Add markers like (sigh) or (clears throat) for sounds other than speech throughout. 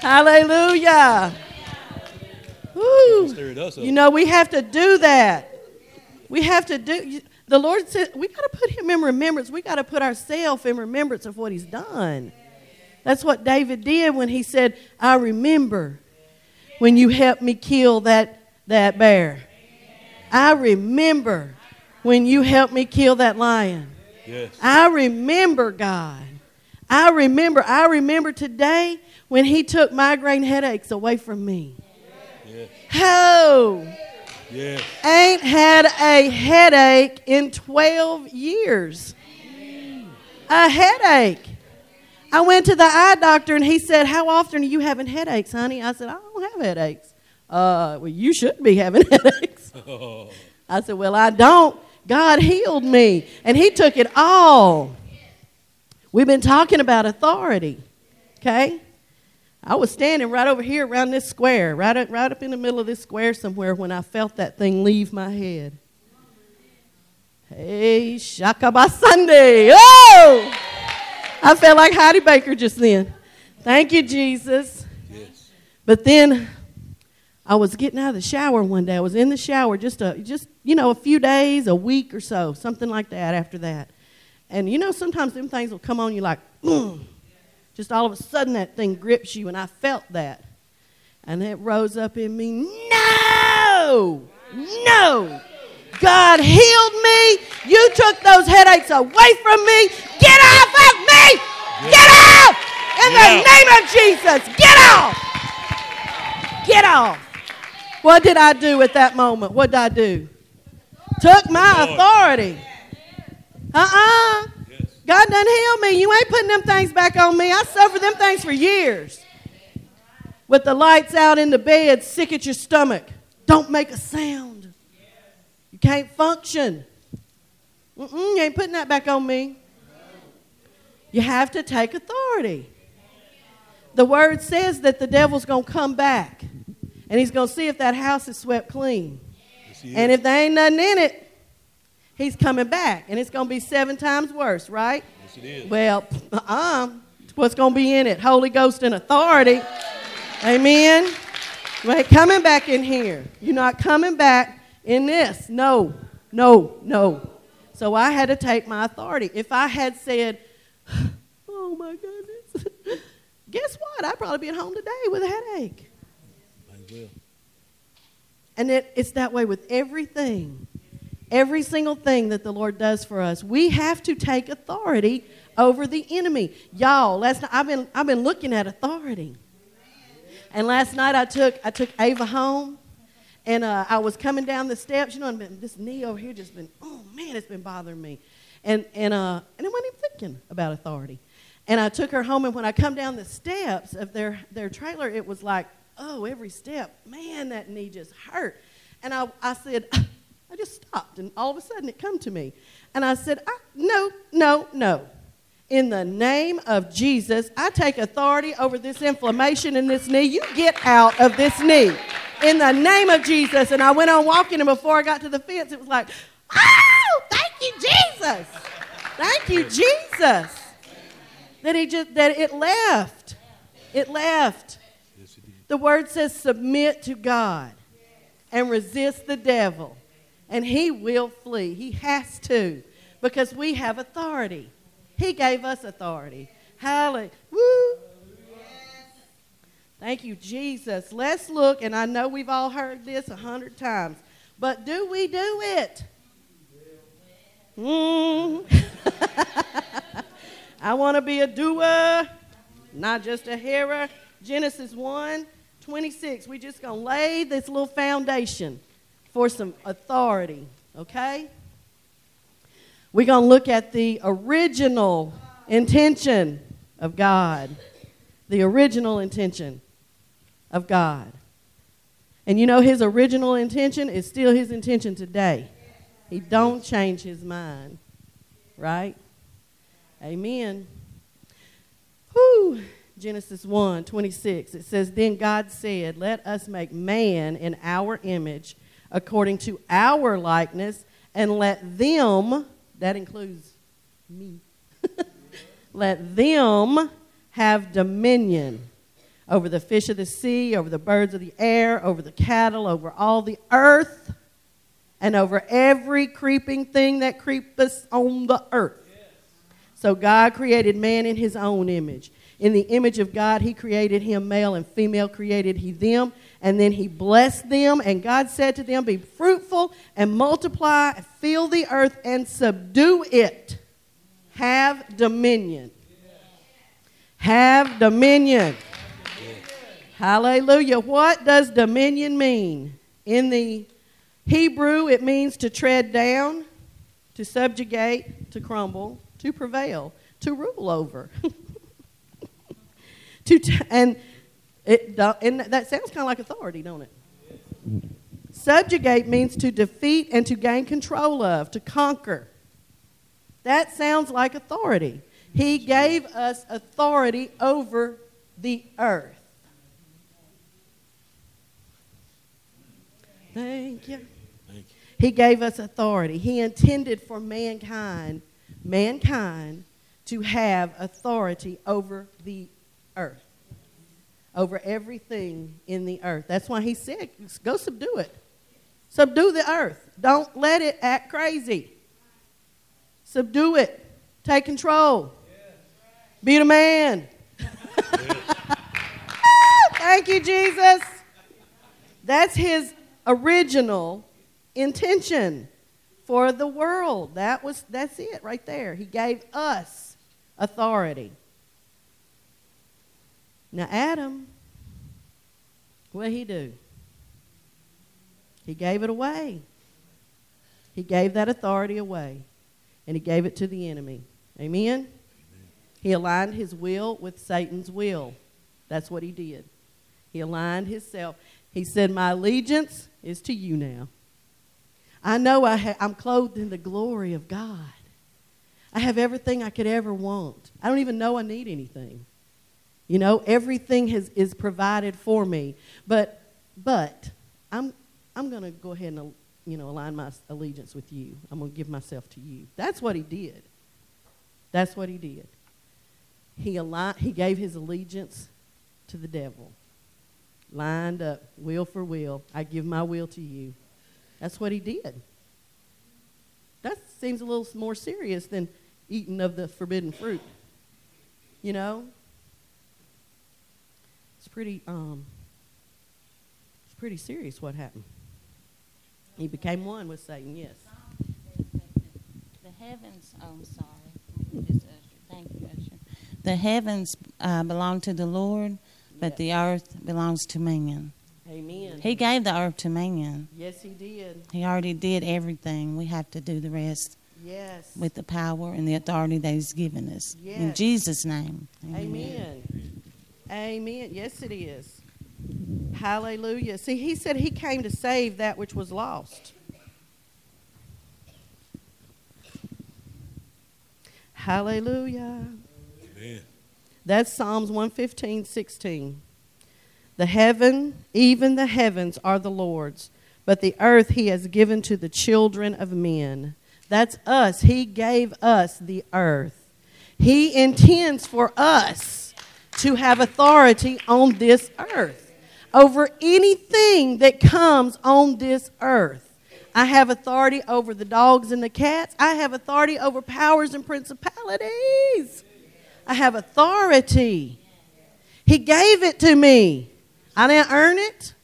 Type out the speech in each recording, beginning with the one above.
Hallelujah. Woo. Stirred us up. You know, we have to do that. We have to do. The Lord said we got to put Him in remembrance. We got to put ourselves in remembrance of what He's done. That's what David did when he said, "I remember when you helped me kill that that bear. I remember when you helped me kill that lion. yes. I remember God. I remember. I remember today when He took migraine headaches away from me. Yes. Oh." Yes. ain't had a headache in 12 years. A headache. I went to the eye doctor and he said, How often are you having headaches, honey? I said, I don't have headaches. Uh, well, you should be having (laughs) headaches. (laughs) I said, Well, I don't. God healed me and he took it all. We've been talking about authority, okay? I was standing right over here around this square, right up, right up in the middle of this square somewhere when I felt that thing leave my head. Hey, Shakaba Sunday. Oh! I felt like Heidi Baker just then. Thank you, Jesus. yes. But then I was getting out of the shower one day. I was in the shower just a just you know a few days, a week or so, something like that. After that, and you know sometimes them things will come on you like, "Mm." just all of a sudden that thing grips you, and I felt that, and it rose up in me. No, no. God healed me. You took those headaches away from me. Get off of me. Get off. In the name of Jesus. Get off. Get off. What did I do at that moment? What did I do? Took my authority. Uh-uh. Yes. God done healed me. You ain't putting them things back on me. I suffered them things for years. With the lights out in the bed, sick at your stomach. Don't make a sound. You can't function. Mm-mm, you ain't putting that back on me. You have to take authority. The word says that the devil's going to come back and he's going to see if that house is swept clean. Yes, And if there ain't nothing in it, he's coming back. And it's going to be seven times worse, right? yes, it is. Well, uh-uh. What's going to be in it? Holy Ghost and authority. Amen. You ain't coming back in here. You're not coming back in this. No, no, no. So I had to take my authority. If I had said, (sighs) oh my goodness, (laughs) guess what? I'd probably be at home today with a headache. Might as well. And it, it's that way with everything. Every single thing that the Lord does for us, we have to take authority over the enemy. Y'all, last night I've been I've been looking at authority. And last night I took I took Ava home, and uh, I was coming down the steps. You know, been, this knee over here just been oh man, it's been bothering me, and and uh, and I wasn't even thinking about authority. And I took her home, and when I come down the steps of their their trailer, it was like oh every step, man, that knee just hurt. And I I said. I just stopped, and all of a sudden it come to me, and I said, I, "No, no, no! In the name of Jesus, I take authority over this inflammation in this knee. You get out of this knee. In the name of Jesus. And I went on walking, and before I got to the fence, it was like, oh, thank you, Jesus. Thank you, Jesus. That he just that it left. It left. Yes, it is. The word says submit to God and resist the devil, and he will flee. He has to because we have authority. He gave us authority. Hallelujah. Woo. Thank you, Jesus. Let's look, and I know we've all heard this a hundred times, but do we do it? Mm. (laughs) I want to be a doer, not just a hearer. Genesis 1 26. We're just going to lay this little foundation for some authority, okay? We're going to look at the original intention of God. The original intention of God. And you know his original intention is still his intention today. He don't change his mind. Right? Amen. Whew. Genesis 1 26. It says, Then God said, Let us make man in our image, according to our likeness, and let them, that includes me, (laughs) let them have dominion over the fish of the sea, over the birds of the air, over the cattle, over all the earth, and over every creeping thing that creepeth on the earth. So God created man in his own image. In the image of God, he created him, male and female created he them. And then he blessed them, and God said to them, Be fruitful and multiply, fill the earth and subdue it. Have dominion. Have dominion. Hallelujah. What does dominion mean? In the Hebrew, it means to tread down, to subjugate, to crumble, to prevail, to rule over. (laughs) to t- and, it, and that sounds kind of like authority, don't it? Subjugate means to defeat and to gain control of, to conquer. That sounds like authority. He gave us authority over the earth. Thank you. Thank you. He gave us authority. He intended for mankind, mankind, to have authority over the earth, over everything in the earth. That's why he said, go subdue it. Subdue the earth. Don't let it act crazy. Subdue it. Take control. Be the man. (laughs) Thank you, Jesus. That's his original intention for the world. That was that's it right there. He gave us authority. Now Adam, what did he do? He gave it away. He gave that authority away. And he gave it to the enemy. Amen? He aligned his will with Satan's will. That's what he did. He aligned himself. He said, My allegiance is to you now. I know I ha- I'm clothed in the glory of God. I have everything I could ever want. I don't even know I need anything. You know, everything has, is provided for me. But, but I'm, I'm going to go ahead and, you know, align my allegiance with you. I'm going to give myself to you. That's what he did. That's what he did. He, aligned, he gave his allegiance to the devil. Lined up, will for will. I give my will to you. That's what he did. That seems a little more serious than eating of the forbidden fruit. You know? Pretty um it's pretty serious what happened. He became one with Satan, yes. The heavens, oh, I'm sorry. Thank you, Usher. The heavens uh, belong to the Lord, but Yes. the earth belongs to man. Amen. He gave the earth to man. Yes, he did. He already did everything. We have to do the rest Yes. with the power and the authority that He's given us. In Jesus' name. Amen. Amen. Yes, it is. Hallelujah. See, he said he came to save that which was lost. Hallelujah. Amen. That's Psalms 115, 16. The heaven, even the heavens, are the Lord's, but the earth he has given to the children of men. That's us. He gave us the earth. He intends for us to have authority on this earth over anything that comes on this earth. I have authority over the dogs and the cats. I have authority over powers and principalities. I have authority. He gave it to me. I didn't earn it.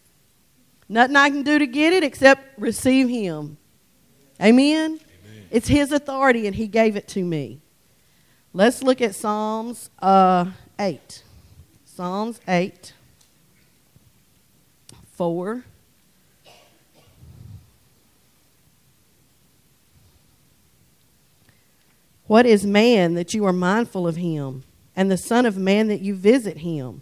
Nothing I can do to get it except receive Him. Amen? It's His authority, and He gave it to me. Let's look at Psalms uh, 8. Psalms 8, 4. What is man that you are mindful of him, and the Son of Man that you visit him?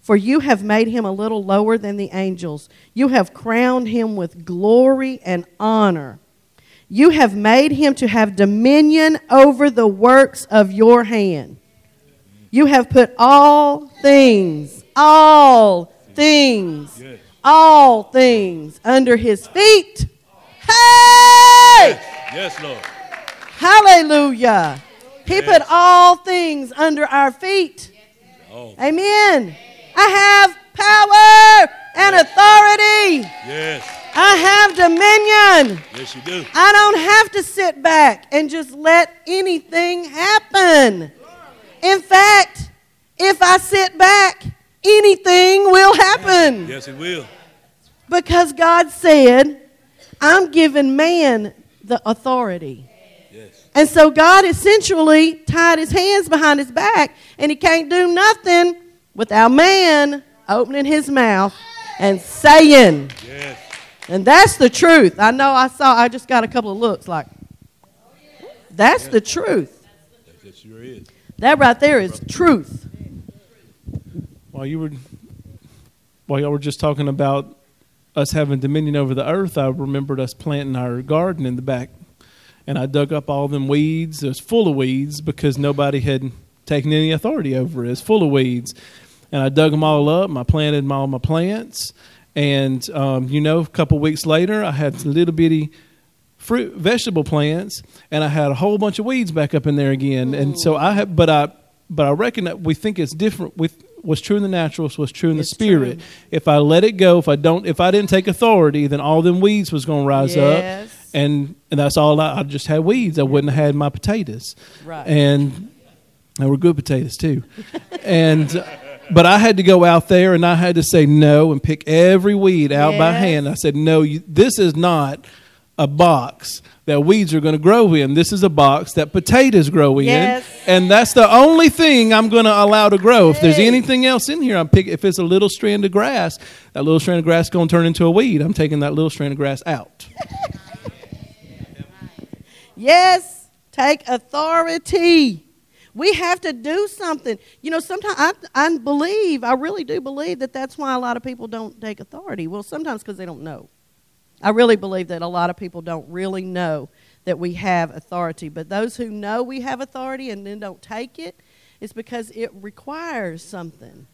For you have made him a little lower than the angels. You have crowned him with glory and honor. You have made him to have dominion over the works of your hand. You have put all things, all things, Yes. all things under his feet. Hey! Yes, Lord. Hallelujah. He put all things under our feet. Oh, Amen. I have power and authority. Yes. I have dominion. Yes, you do. I don't have to sit back and just let anything happen. In fact, if I sit back, anything will happen. Yes, it will. Because God said, I'm giving man the authority. Yes. And so God essentially tied his hands behind his back, and he can't do nothing without man opening his mouth and saying. Yes. And that's the truth. I know I saw, I just got a couple of looks like, that's the truth. Yes, it sure is. That right there is truth. While you were, while y'all were just talking about us having dominion over the earth, I remembered us planting our garden in the back, and I dug up all them weeds. It was full of weeds because nobody had taken any authority over it. It's full of weeds, and I dug them all up. And I planted all my plants, and um, you know, a couple weeks later, I had a little bitty fruit vegetable plants and I had a whole bunch of weeds back up in there again. And so I have but I but I reckon that we think it's different with what's true in the natural is what's true in the It's spirit. true. If I let it go, if I don't if I didn't take authority, then all them weeds was gonna rise Yes. up. And and that's all I, I just had weeds. I wouldn't have had my potatoes. Right. And they were good potatoes too. (laughs) and but I had to go out there and I had to say no and pick every weed out by hand. I said, no, you, this is not a box that weeds are going to grow in. This is a box that potatoes grow in. Yes. And that's the only thing I'm going to allow to grow. If there's anything else in here, I'm pick. If it's a little strand of grass, that little strand of grass is going to turn into a weed. I'm taking that little strand of grass out. (laughs) Yes, take authority. We have to do something. You know, sometimes I, I believe, I really do believe that that's why a lot of people don't take authority. Well, sometimes because they don't know. I really believe that a lot of people don't really know that we have authority. But those who know we have authority and then don't take it, it's because it requires something.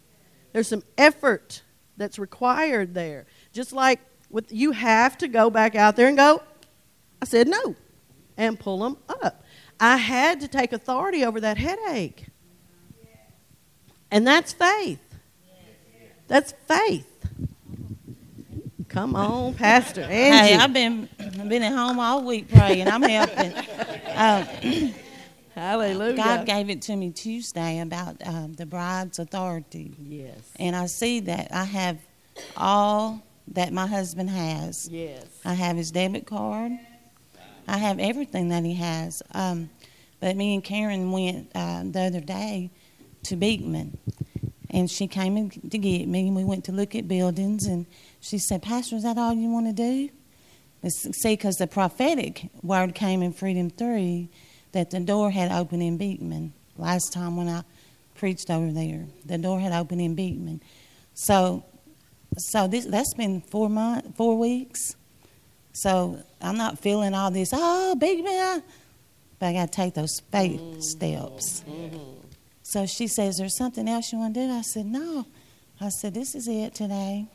There's some effort that's required there. Just like with you have to go back out there and go, I said no, and pull them up. I had to take authority over that headache. And that's faith. That's faith. Come on, Pastor (laughs) Angie. Hey, I've been been at home all week praying. I'm helping. (laughs) Um, (clears throat) Hallelujah. God gave it to me Tuesday about um, the bride's authority, Yes. and I see that I have all that my husband has. Yes. I have his debit card. I have everything that he has. Um, but me and Karen went uh, the other day to Beekman, and she came in to get me, and we went to look at buildings, and she said, "Pastor, is that all you want to do?" See, because the prophetic word came in Freedom Three that the door had opened in Beekman last time when I preached over there. The door had opened in Beekman, so so this that's been four months, four weeks. So I'm not feeling all this. Oh, big man, but I got to take those faith mm-hmm. steps. Mm-hmm. So she says, "There's something else you want to do?" I said, "No." I said, "This is it today."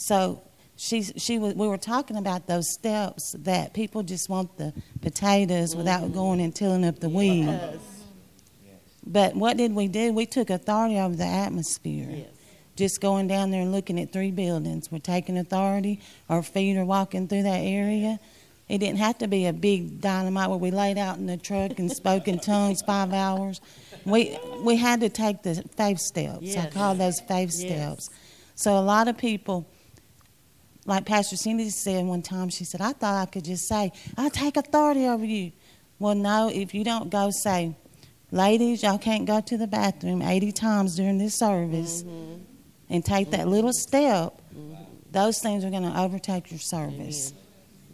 So she she was, we were talking about those steps that people just want the potatoes without mm-hmm. going and tilling up the weeds. Yes. But what did we do? We took authority over the atmosphere Yes. just going down there and looking at three buildings. We're taking authority. Our feet are walking through that area. It didn't have to be a big dynamite where we laid out in the truck and spoke in tongues five hours. We we had to take the faith steps. I call those faith Yes. steps. So a lot of people, like Pastor Cindy said one time, she said, "I thought I could just say I take authority over you." Well, no. If you don't go say, "Ladies, y'all can't go to the bathroom 80 times during this service," Mm-hmm. and take that little step, those things are going to overtake your service.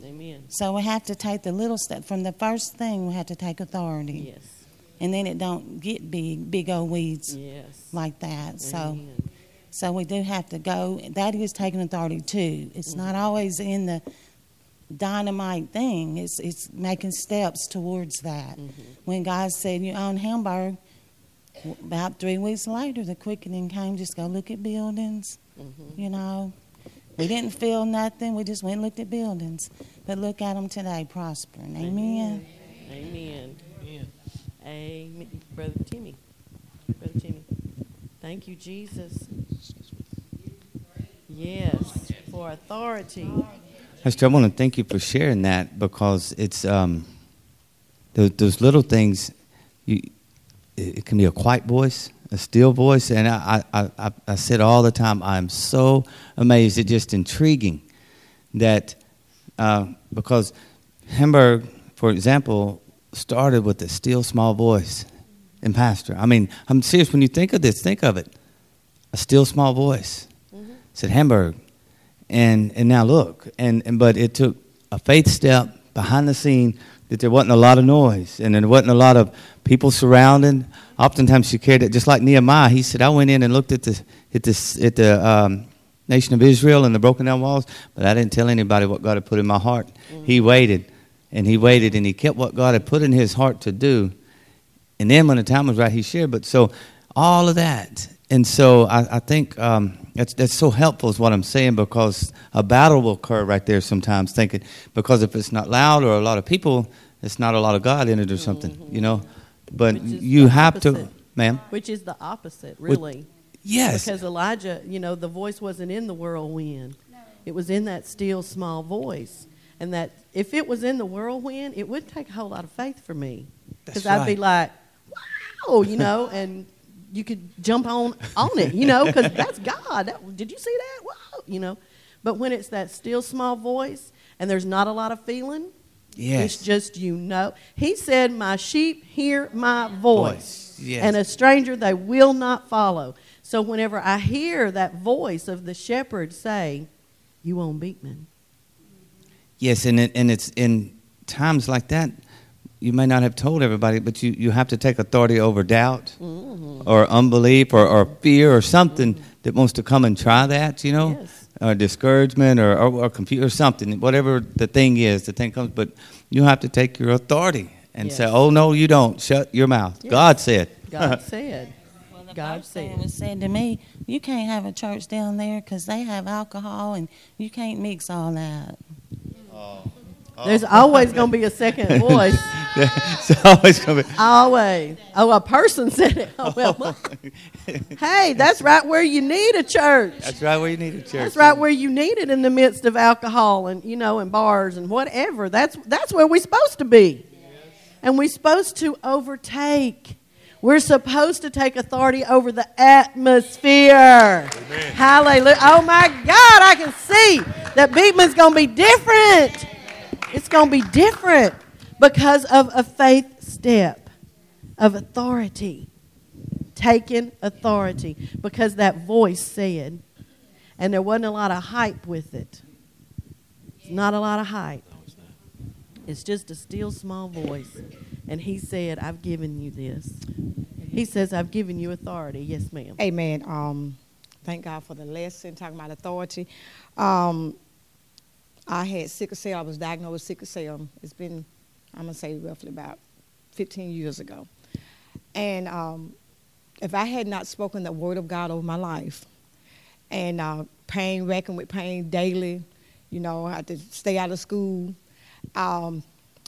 Amen. So we have to take the little step from the first thing. We have to take authority, Yes. and then it don't get big, big old weeds Yes. like that. Amen. so we do have to go. That is taking authority too. It's mm-hmm. not always in the dynamite thing. It's it's making steps towards that. Mm-hmm. When God said you own Hamburg, about three weeks later, the quickening came. Just go look at buildings. Mm-hmm. You know, we didn't feel nothing. We just went and looked at buildings. But look at them today, prospering. Amen. Amen. Amen. Brother Timmy. Brother Timmy. Thank you, Jesus. Yes, for authority. Pastor, I want to thank you for sharing that because it's um, those, those little things. You, it it can be a quiet voice, a still voice, and I, I, I, I said all the time, I'm so amazed. It's just intriguing that uh, because Hamburg, for example, started with a still small voice in pastor. I mean, I'm serious. When you think of this, think of it. A still small voice said Hamburg, and and now look, and, and but it took a faith step behind the scene that there wasn't a lot of noise and there wasn't a lot of people surrounding. Oftentimes she carried it just like Nehemiah. He said, I went in and looked at the at the at the um, nation of Israel and the broken down walls, but I didn't tell anybody what God had put in my heart. He waited and he waited and he kept what God had put in his heart to do. And then when the time was right, he shared. But so all of that. And so I, I think um, that's, that's so helpful, is what I'm saying, because a battle will occur right there sometimes, thinking, because if it's not loud or a lot of people, it's not a lot of God in it or something, you know? But you the have to, ma'am? Which is the opposite, really. Yes. Because Elijah, you know, the voice wasn't in the whirlwind. It was in that still small voice. And that if it was in the whirlwind, it wouldn't take a whole lot of faith for me. Because That's I'd be like, wow, you know, and you could jump on on it, you know, because that's God. That, did you see that? Wow, you know. But when it's that still small voice and there's not a lot of feeling, Yes. it's just you know. He said, My sheep hear my voice, Voice, yes. and a stranger they will not follow. So whenever I hear that voice of the shepherd say, You on Beekman? Yes, and it, and it's in times like that, you may not have told everybody, but you, you have to take authority over doubt Mm-hmm. or unbelief or, or fear or something that wants to come and try that, you know, Yes. or discouragement or, or, or confu- or something, whatever the thing is, the thing comes. But you have to take your authority and say, "Oh no, you don't. Shut your mouth." Yes. God said. God (laughs) said. Well, the God said. was said to me, you can't have a church down there because they have alcohol and you can't mix all that. There's always going to be a second (laughs) voice. (laughs) it's always going to be. Always. Oh, a person said it. Oh, well, (laughs) hey, that's right where you need a church. That's right where you need a church. That's right where you need it in the midst of alcohol and you know and bars and whatever. That's that's where we're supposed to be. And we're supposed to overtake. We're supposed to take authority over the atmosphere. Hallelujah. Oh my God, I can see that Beekman's going to be different. It's going to be different because of a faith step of authority. Taking authority because that voice said, and there wasn't a lot of hype with it. It's not a lot of hype. It's just a still small voice. And he said, I've given you this. He says, I've given you authority. Yes, ma'am. Amen. Um, thank God for the lesson talking about authority. Um, I had sickle cell. I was diagnosed with sickle cell. It's been, I'm gonna say roughly about 15 years ago. And um, if I had not spoken the word of God over my life, and uh, pain, reckoning with pain daily, you know, I had to stay out of school. Um,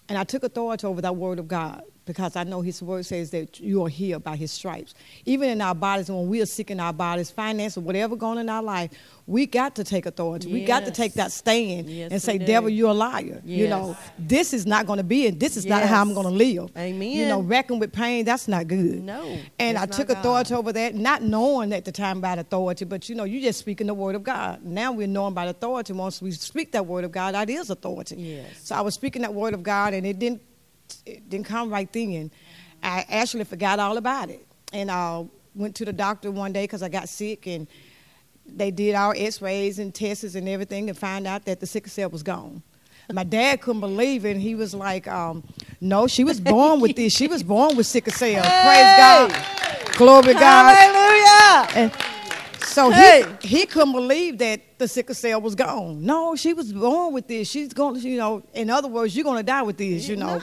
and I took authority over that word of God because I know His word says that you are healed by His stripes. Even in our bodies, when we are sick in our bodies, finance or whatever going in our life, we got to take authority. We got to take that stand Yes, and say, do. "Devil, you're a liar." You know, this is not going to be it. This is not how I'm going to live. Amen. You know, reckon with pain, that's not good. No, And I took God. authority over that, not knowing at the time about authority, but you know, you just speaking the word of God. Now we're knowing about authority. Once we speak that word of God, that is authority. Yes. So I was speaking that word of God, and it didn't it didn't come right then. I actually forgot all about it, and I went to the doctor one day because I got sick, and they did all X-rays and tests and everything, and found out that the sickle cell was gone. My dad couldn't believe it, and he was like, um, "No, she was born with this. She was born with sickle cell. Praise God, glory to God." Hallelujah. And so Hey. he, he couldn't believe that the sickle cell was gone. No, she was born with this. She's going to, you know, in other words, you're going to die with this, you know.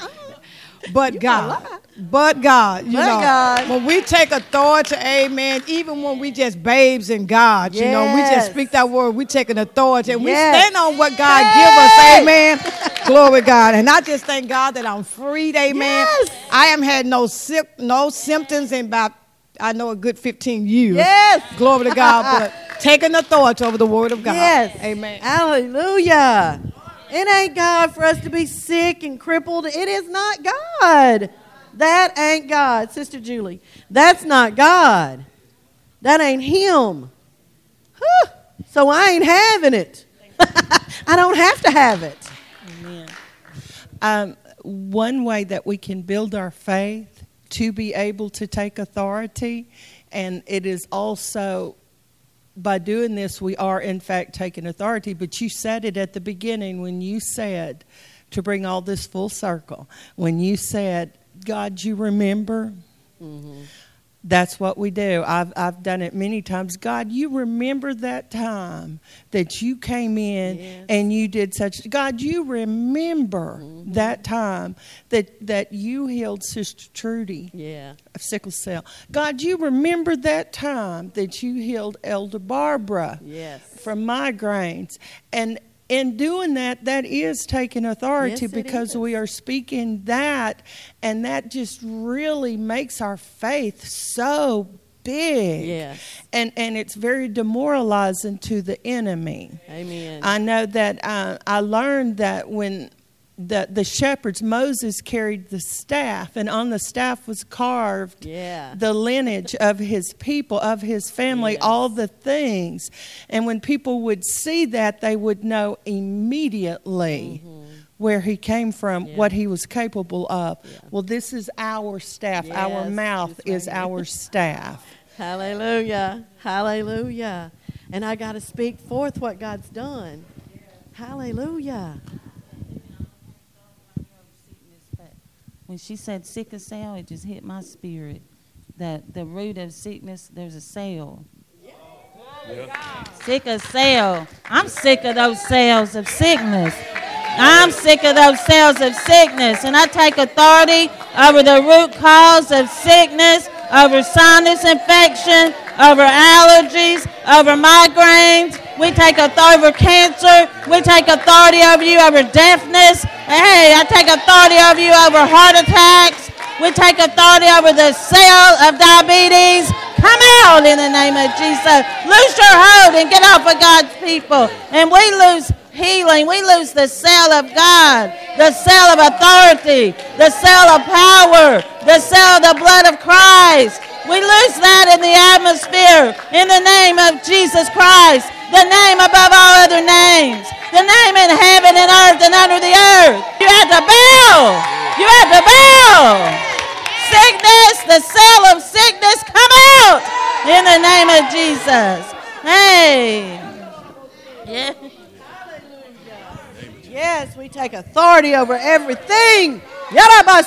But God, but God, you But know, God. when we take authority, amen, even when we just babes in God, you know, we just speak that word, we take an authority and we stand on what God Hey. give us, amen. (laughs) Glory God. And I just thank God that I'm freed, amen. Yes. I am had no sick, no symptoms in about I know a good 15 years. Yes. Glory to God. (laughs) But taking authority over the word of God. Yes. Amen. Hallelujah. It ain't God for us to be sick and crippled. It is not God. That ain't God, Sister Julie. That's not God. That ain't Him. So I ain't having it. (laughs) I don't have to have it. Amen. Um, one way that we can build our faith to be able to take authority, and it is also by doing this, we are in fact taking authority. But you said it at the beginning when you said, to bring all this full circle, when you said, God, you remember? Mm-hmm. That's what we do. I've, I've done it many times. God, you remember that time that you came in Yes. and you did such. God, you remember Mm-hmm. that time that, that you healed Sister Trudy Yeah. of sickle cell. God, you remember that time that you healed Elder Barbara Yes. from migraines. And in doing that, that is taking authority Yes, because we are speaking that, and that just really makes our faith so big. Yes. And, and it's very demoralizing to the enemy. Amen. I know that uh, I learned that when the, the shepherds, Moses carried the staff, and on the staff was carved yeah. the lineage of his people, of his family, Yes. all the things. And when people would see that, they would know immediately where he came from, Mm-hmm. Yeah. what he was capable of. Yeah. Well, this is our staff. our mouth right is here. our staff. (laughs) Hallelujah. Hallelujah. And I got to speak forth what God's done. Hallelujah. When she said sickle cell, it just hit my spirit. That the root of sickness, there's a cell. of cell. I'm sick of those cells of sickness. I'm sick of those cells of sickness. And I take authority over the root cause of sickness, over sinus infection, over allergies, over migraines. We take authority over cancer. We take authority over you over deafness. Hey, I take authority over you over heart attacks. We take authority over the cell of diabetes. Come out in the name of Jesus. Loose your hold and get off of God's people. And we lose healing. We lose the cell of God, the cell of authority, the cell of power, the cell of the blood of Christ. We lose that in the atmosphere in the name of Jesus Christ, the name above all other names, the name in heaven and earth and under the earth. You have to bow. You have to bow. Sickness, the cell of sickness, come out in the name of Jesus. Hey. Yeah. Yes, we take authority over everything. Every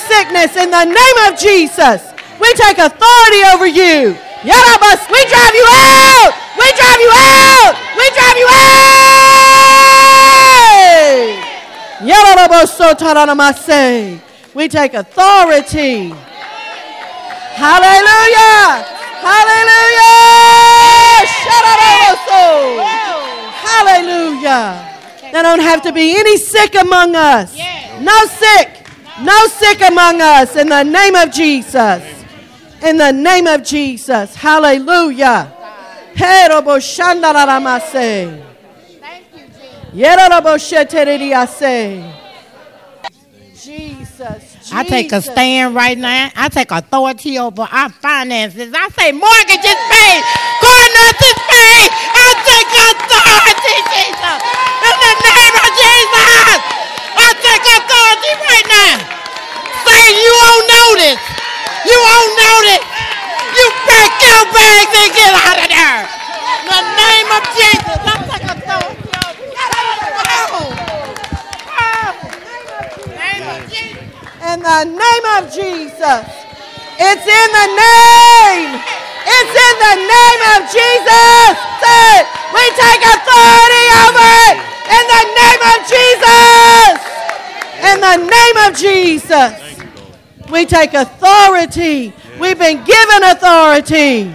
sickness in the name of Jesus. We take authority over you. We drive you out. We drive you out. We drive you out. We take authority. Hallelujah. Hallelujah. Sharabaso. Hallelujah. There don't have to be any sick among us. No sick. No sick among us in the name of Jesus. In the name of Jesus. Hallelujah. Heroboshandararamase. Yeroroboshetereriase. Jesus. I take a stand right now. I take authority over our finances. I say mortgage is paid, car is paid. I take. In the name of Jesus. I take right now. Say you won't notice. You won't notice. You your and get out of there. In the name of Jesus. I. In the name of Jesus. It's in the name. It's in the name of Jesus. Say. We take authority over it. In the name of Jesus. In the name of Jesus. We take authority. We've been given authority.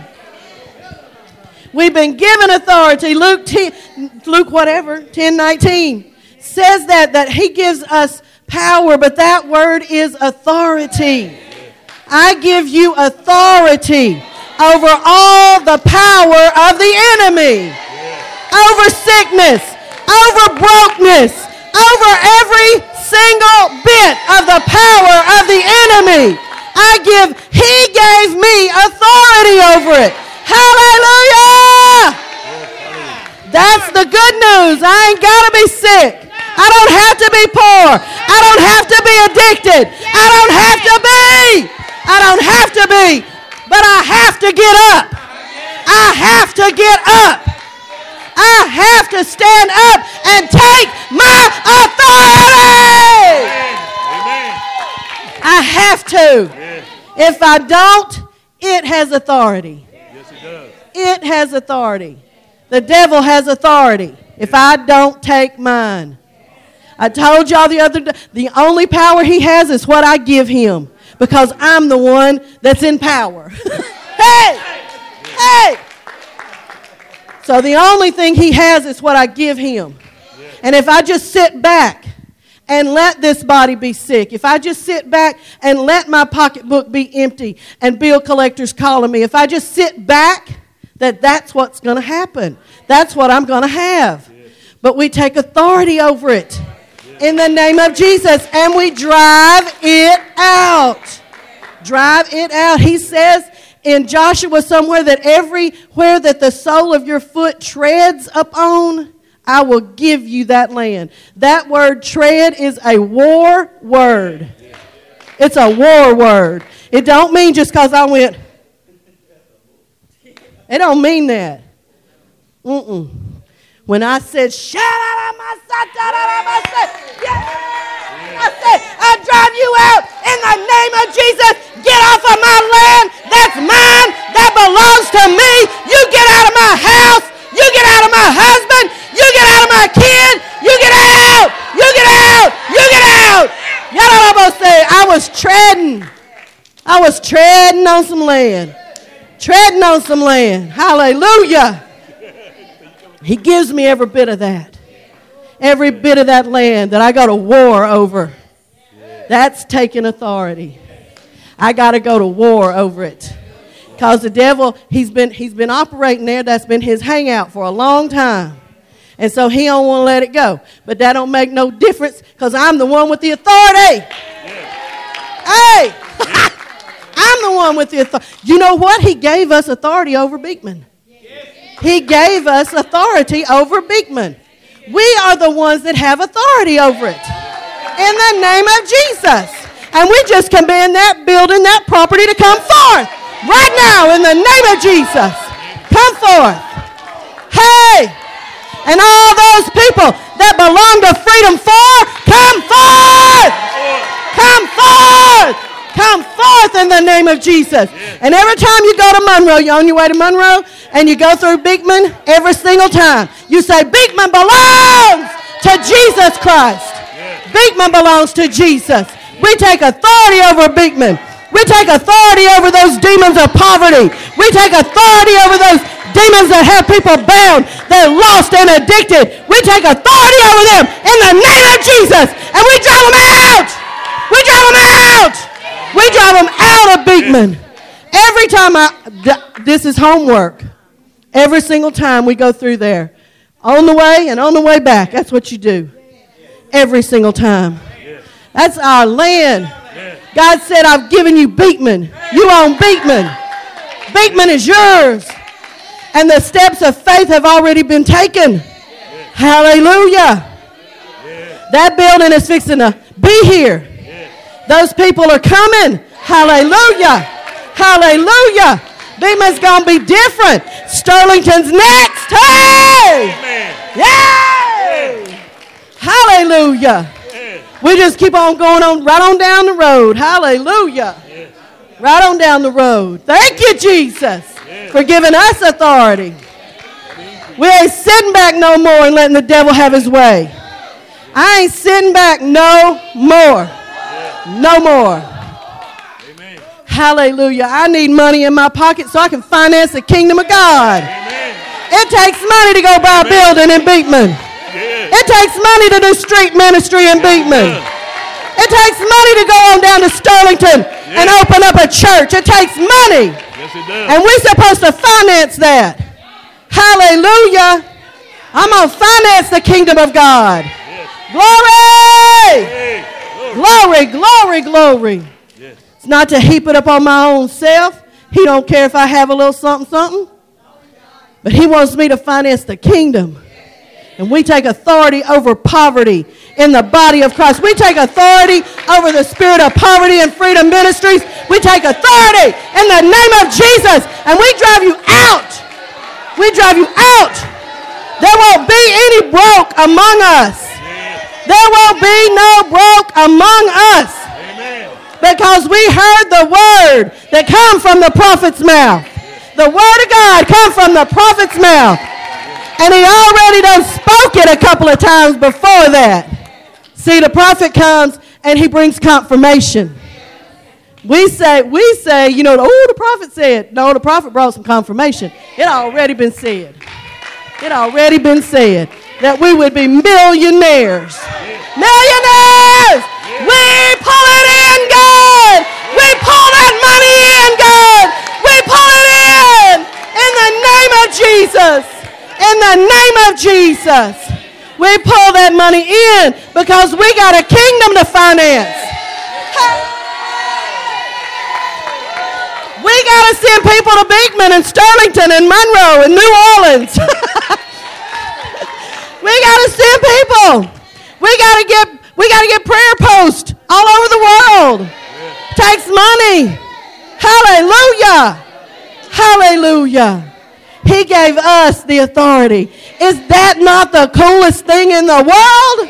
We've been given authority. Luke 10, Luke whatever, 10, 19 says that, that he gives us power, but that word is authority. I give you authority over all the power of the enemy, over sickness, over brokenness, over every single bit of the power of the enemy. I give, he gave me authority over it. Hallelujah! That's the good news. I ain't got to be sick. I don't have to be poor. I don't have to be addicted. I don't have to be. I don't have to be. But I have to get up. I have to get up. I have to stand up and take my authority. I have to. If I don't, it has authority. Yes, it does. It has authority. The devil has authority if I don't take mine. I told y'all the other day, the only power he has is what I give him because I'm the one that's in power. (laughs) hey! Hey! So the only thing he has is what I give him. And if I just sit back and let this body be sick, if I just sit back and let my pocketbook be empty and bill collectors calling me, if I just sit back, that that's what's going to happen. That's what I'm going to have. But we take authority over it in the name of Jesus and we drive it out. Drive it out. He says in Joshua somewhere that everywhere that the sole of your foot treads upon, I will give you that land. That word tread is a war word. It's a war word. It don't mean just because I went. It don't mean that. Mm-mm. When I said, shout out of my sight, shout out of my sight," yeah, I said, I drive you out in the name of Jesus. Get off of my land. That's mine. That belongs to me. You get out of my house. You get out of my husband. You get out of my kid. You get out. You get out. You get out. Y'all almost say, I was treading. I was treading on some land. Treading on some land. Hallelujah. He gives me every bit of that. Every bit of that land that I go to war over. That's taking authority. I got to go to war over it. Because the devil, he's been, he's been operating there. That's been his hangout for a long time. And so he don't want to let it go. But that don't make no difference because I'm the one with the authority. Hey! (laughs) I'm the one with the authority. You know what? He gave us authority over Beekman. He gave us authority over Beekman. We are the ones that have authority over it. In the name of Jesus. And we just command that building, that property to come forth. Right now, in the name of Jesus. Come forth. Hey! And all those people that belong to Freedom 4, come forth! Come forth! Come forth in the name of Jesus. And every time you go to Monroe, you're on your way to Monroe, and you go through Beekman, every single time, you say, Beekman belongs to Jesus Christ. Beekman belongs to Jesus. We take authority over Beekman. We take authority over those demons of poverty. We take authority over those demons that have people bound, they're lost and addicted. We take authority over them in the name of Jesus, and we drive them out. We drive them out. We drive them out of Beekman. Every time I, this is homework. Every single time we go through there, on the way and on the way back. That's what you do. Every single time. That's our land. God said, I've given you Beekman. You own Beekman. Beekman is yours. And the steps of faith have already been taken. Hallelujah. That building is fixing to be here. Those people are coming. Hallelujah. Hallelujah. Beekman's going to be different. Sterlington's next. Hey! Yay! Hallelujah. We just keep on going on right on down the road. Hallelujah. Right on down the road. Thank you, Jesus, for giving us authority. We ain't sitting back no more and letting the devil have his way. I ain't sitting back no more. No more. Hallelujah. I need money in my pocket so I can finance the kingdom of God. It takes money to go buy a building in Beekman. It takes money to do street ministry in Beekman. It takes money to go on down to Sterlington and open up a church. It takes money. Yes, it does. And we're supposed to finance that. Hallelujah. I'm going to finance the kingdom of God. Glory! Hey, glory. Glory, glory. Yes. It's not to heap it up on my own self. He don't care if I have a little something, something. But he wants me to finance the kingdom. And we take authority over poverty in the body of Christ. We take authority over the spirit of poverty and freedom ministries. We take authority in the name of Jesus and we drive you out. We drive you out. There won't be any broke among us. There won't be no broke among us Amen. because we heard the word that come from the prophet's mouth. The word of God come from the prophet's mouth. And he already done spoke it a couple of times before that. See, the prophet comes and he brings confirmation. We say, we say, you know, oh, the prophet said. No, the prophet brought some confirmation. It already been said. It already been said that we would be millionaires. Millionaires! We pull it in, God! We pull that money in, God! We pull it in! In the name of Jesus! In the name of Jesus! We pull that money in because we got a kingdom to finance. We got to send people to Beekman and Sterlington and Monroe and New Orleans. (laughs) we got to send people. We got to get we got to get prayer posts all over the world. Takes money. Hallelujah. Hallelujah. He gave us the authority. Is that not the coolest thing in the world?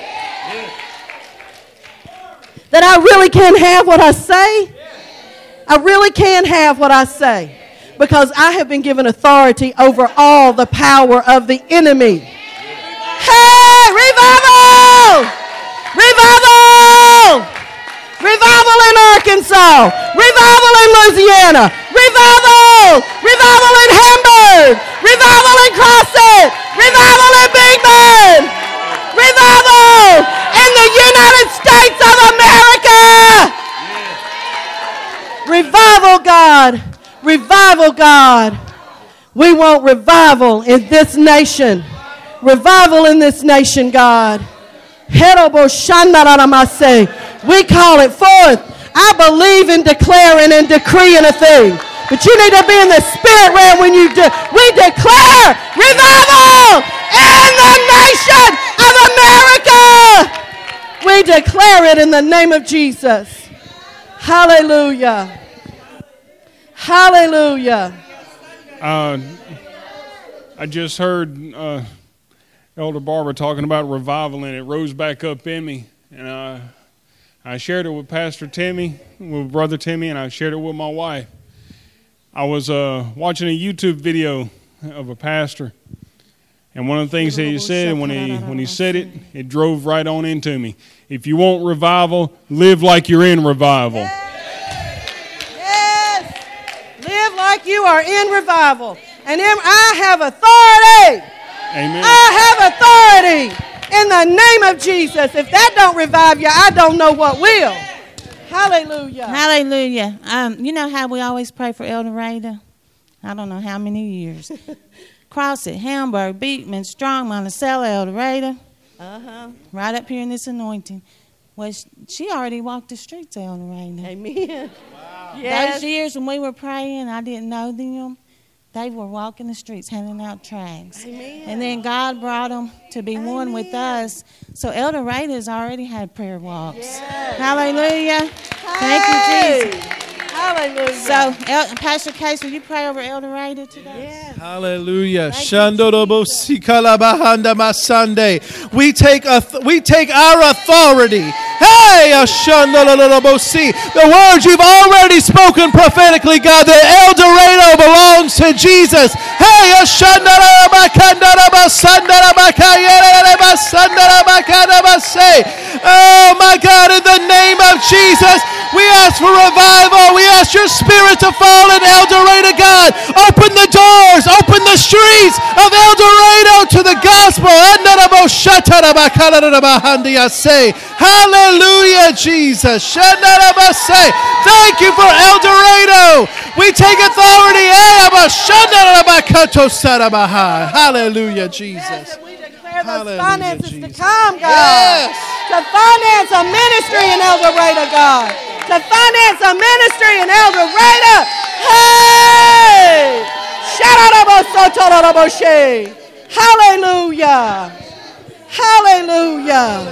That I really can have what I say? I really can have what I say because I have been given authority over all the power of the enemy. Revival in Arkansas. Revival in Louisiana. Revival! Revival in Hamburg. Revival in Crossett. Revival in Big Bend. Revival in the United States of America. Revival, God. Revival, God. We want revival in this nation. Revival in this nation, God. Heroboshandaramase. We call it forth. I believe in declaring and decreeing a thing. But you need to be in the spirit realm when you do. We declare revival in the nation of America. We declare it in the name of Jesus. Hallelujah. Hallelujah. Uh, I just heard uh, Elder Barbara talking about revival, and it rose back up in me. And uh, I shared it with Pastor Timmy, with Brother Timmy, and I shared it with my wife. I was uh, watching a YouTube video of a pastor, and one of the things that he said when he when he said it, it drove right on into me. If you want revival, live like you're in revival. Yes. Live like you are in revival. And I have authority. Amen. I have authority in the name of Jesus. If that don't revive you, I don't know what will. Hallelujah. Hallelujah. Um, you know how we always pray for El Dorado? I don't know how many years. (laughs) Crossett, Hamburg, Beekman, Strong, Monticello, El Dorado. Uh-huh. Right up here in this anointing. Well, she already walked the streets of El Dorado. Amen. Those Yes. years when we were praying, I didn't know them. They were walking the streets handing out tracts. Amen. And then God brought them to be one with us. So El Dorado has already had prayer walks. Hallelujah. Thank you, Jesus. Hallelujah. So, El, Pastor Case, will you pray over El Dorado today? Yes. Hallelujah. Shandorobosikala masande. We take a we take our authority. Hey, Ashandorobosi. The words you've already spoken prophetically, God, that El Dorado belongs to Jesus. Hey. Oh my God, in the name of Jesus, We ask for revival. We ask your spirit to fall in El Dorado, God. Open the doors, open the streets of El Dorado to the gospel. Hallelujah, Jesus. Thank you for El Dorado. We take authority. Hallelujah, Jesus. Those Hallelujah, finances Jesus. to come, God. Yes. To finance a ministry in El Dorado, God. To finance a ministry in El Dorado. Hey! Shout Hallelujah. Hallelujah.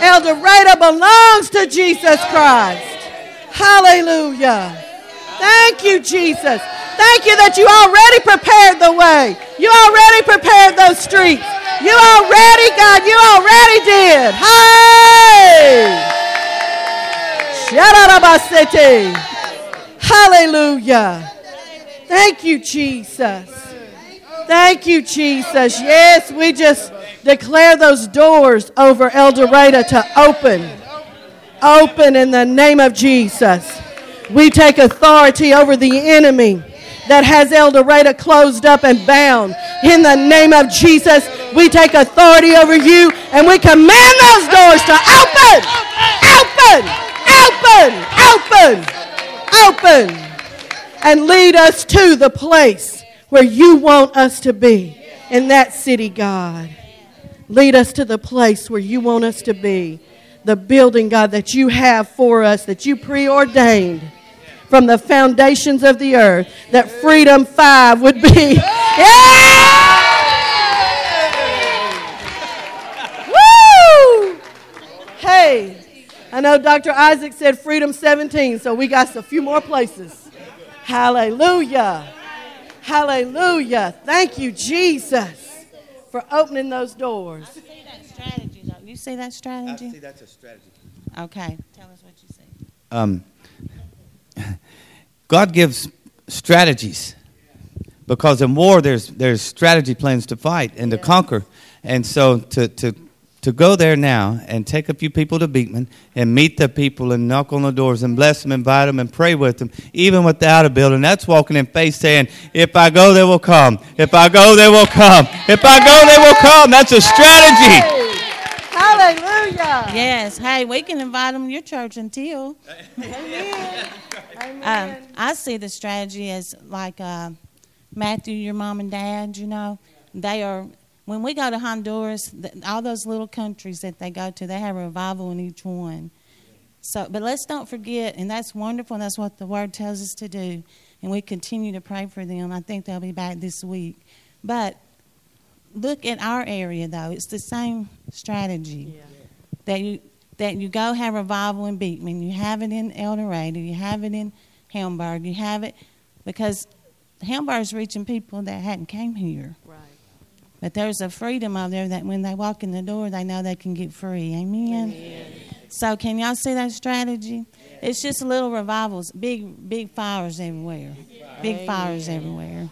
El Dorado belongs to Jesus Christ. Hallelujah. Thank you, Jesus. Thank you that you already prepared the way. You already prepared those streets. You already, God, you already did. Hey! Hallelujah. Thank you, Jesus. Thank you, Jesus. Yes, we just declare those doors over El Dorado to open. Open in the name of Jesus. We take authority over the enemy that has El Dorado closed up and bound. In the name of Jesus, we take authority over you and we command those doors to open, open, open, open, open, and lead us to the place where you want us to be in that city, God. Lead us to the place where you want us to be. The building, God, that you have for us, that you preordained from the foundations of the earth, that Freedom 5 would be. (laughs) Yeah! Woo! Hey, I know Dr. Isaac said Freedom 17, so we got a few more places. Hallelujah. Hallelujah. Thank you, Jesus, for opening those doors. I see that strategy, I see that's a strategy. Okay. Tell us what you see. um, (laughs) God gives strategies because in war there's there's strategy plans to fight and to conquer, and so to to to go there now and take a few people to Beekman and meet the people and knock on the doors and bless them, invite them, and pray with them, even without a building. That's walking in faith, saying, "If I go, they will come. If I go, they will come. If I go, they will come." That's a strategy. Hallelujah. Yes. Hey, we can invite them to your church until. Amen. Amen. I see the strategy as like uh, Matthew, your mom and dad. You know, they are. When we go to Honduras, all those little countries that they go to, they have a revival in each one. So, but let's don't forget, and that's wonderful. And that's what the Word tells us to do, and we continue to pray for them. I think they'll be back this week. But look at our area, though; it's the same strategy that you that you go have revival in Beekman, you have it in El Dorado, you have it in Hamburg, you have it because Hamburg's reaching people that hadn't came here. Right. But there's a freedom out there that when they walk in the door, they know they can get free. Amen. So can y'all see that strategy? It's just little revivals, big big fires everywhere, big fires everywhere.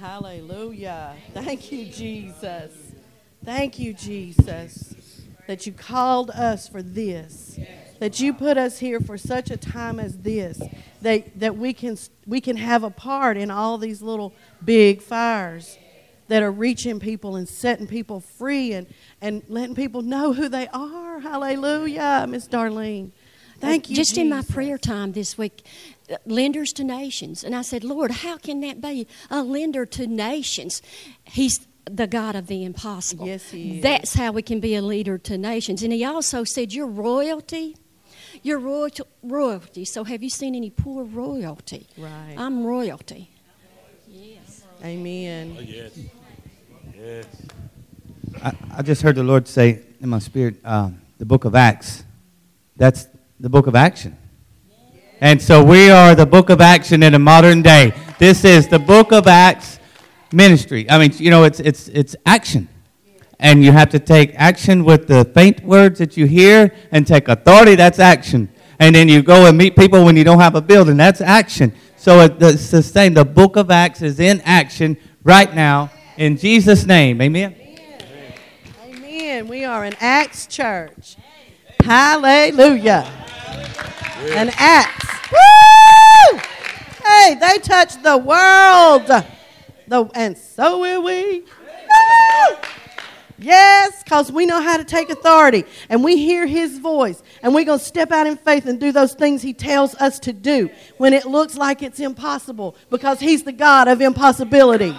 Hallelujah. Thank you, Jesus. Thank you, Jesus, that you called us for this. That you put us here for such a time as this. That, that we, can, we can have a part in all these little big fires that are reaching people and setting people free and, and letting people know who they are. Hallelujah, Miss Darlene. Thank you. Just in my prayer time this week, uh, lenders to nations. And I said, Lord, how can that be a lender to nations? He's the God of the impossible. Yes, He is. That's how we can be a leader to nations. And He also said, You're royalty. You're royalty. royalty. So have you seen any poor royalty? Right. I'm royalty. Yes. Amen. Yes. Yes. I, I just heard the Lord say in my spirit, um, the book of Acts. That's the book of action. And so we are the book of action in a modern day. This is the book of Acts ministry. I mean, you know, it's, it's, it's action. And you have to take action with the faint words that you hear and take authority. That's action. And then you go and meet people when you don't have a building. That's action. So it- it's the same. The book of Acts is in action right now in Jesus' name. Amen. Amen. We are an Acts church. Hallelujah. And Acts. Woo! Hey, they touched the world. The, and so will we. Woo! Yes, because we know how to take authority and we hear his voice and we're going to step out in faith and do those things he tells us to do when it looks like it's impossible because he's the God of impossibility.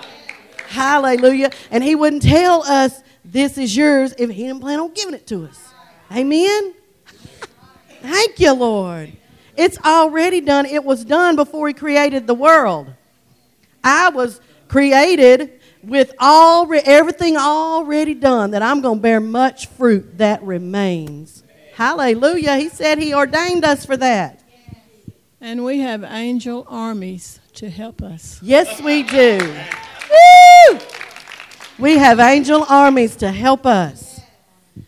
Hallelujah. And he wouldn't tell us this is yours if he didn't plan on giving it to us. Amen. Thank you, Lord. It's already done. It was done before he created the world. I was created with all everything already done that I'm going to bear much fruit that remains. Hallelujah. He said he ordained us for that. And we have angel armies to help us. Yes, we do. Woo! We have angel armies to help us.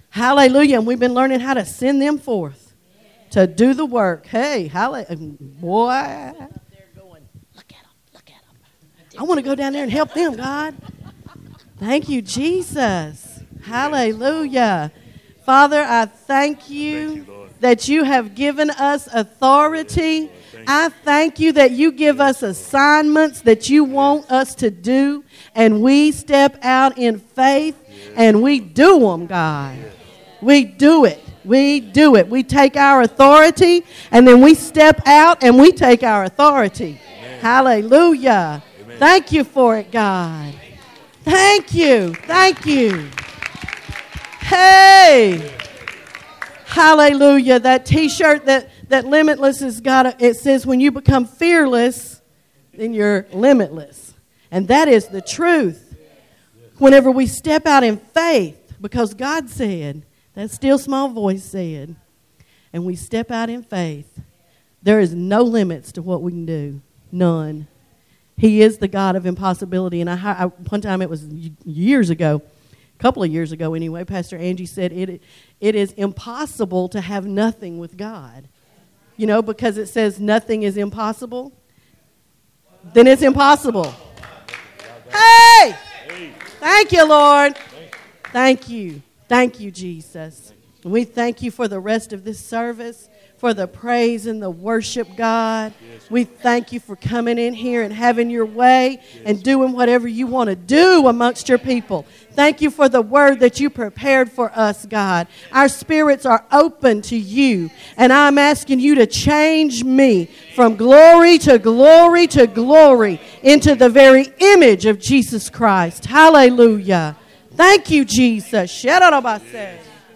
Hallelujah. And we've been learning how to send them forth to do the work. Hey, hallelujah. Um, boy. I want to go down there and help them, God. Thank you, Jesus. Hallelujah. Father, I thank you that you have given us authority. I thank you that you give us assignments that you want us to do, and we step out in faith and we do them, God. We do it. We do it. We take our authority and then we step out and we take our authority. Hallelujah. Thank you for it, God. Thank you. Thank you. Hey. Hallelujah. That t shirt that, that Limitless has got, a, it says, when you become fearless, then you're limitless. And that is the truth. Whenever we step out in faith, because God said, that still small voice said, and we step out in faith, there is no limits to what we can do. None. He is the God of impossibility. And I, I, one time, it was years ago, a couple of years ago anyway, Pastor Angie said it, it is impossible to have nothing with God. You know, because it says nothing is impossible, then it's impossible. Hey! Thank you, Lord. Thank you. Thank you, Jesus. We thank you for the rest of this service for the praise and the worship, God. We thank you for coming in here and having your way and doing whatever you want to do amongst your people. Thank you for the word that you prepared for us, God. Our spirits are open to you, and I'm asking you to change me from glory to glory to glory into the very image of Jesus Christ. Hallelujah. Thank you, Jesus. Shut up, I said.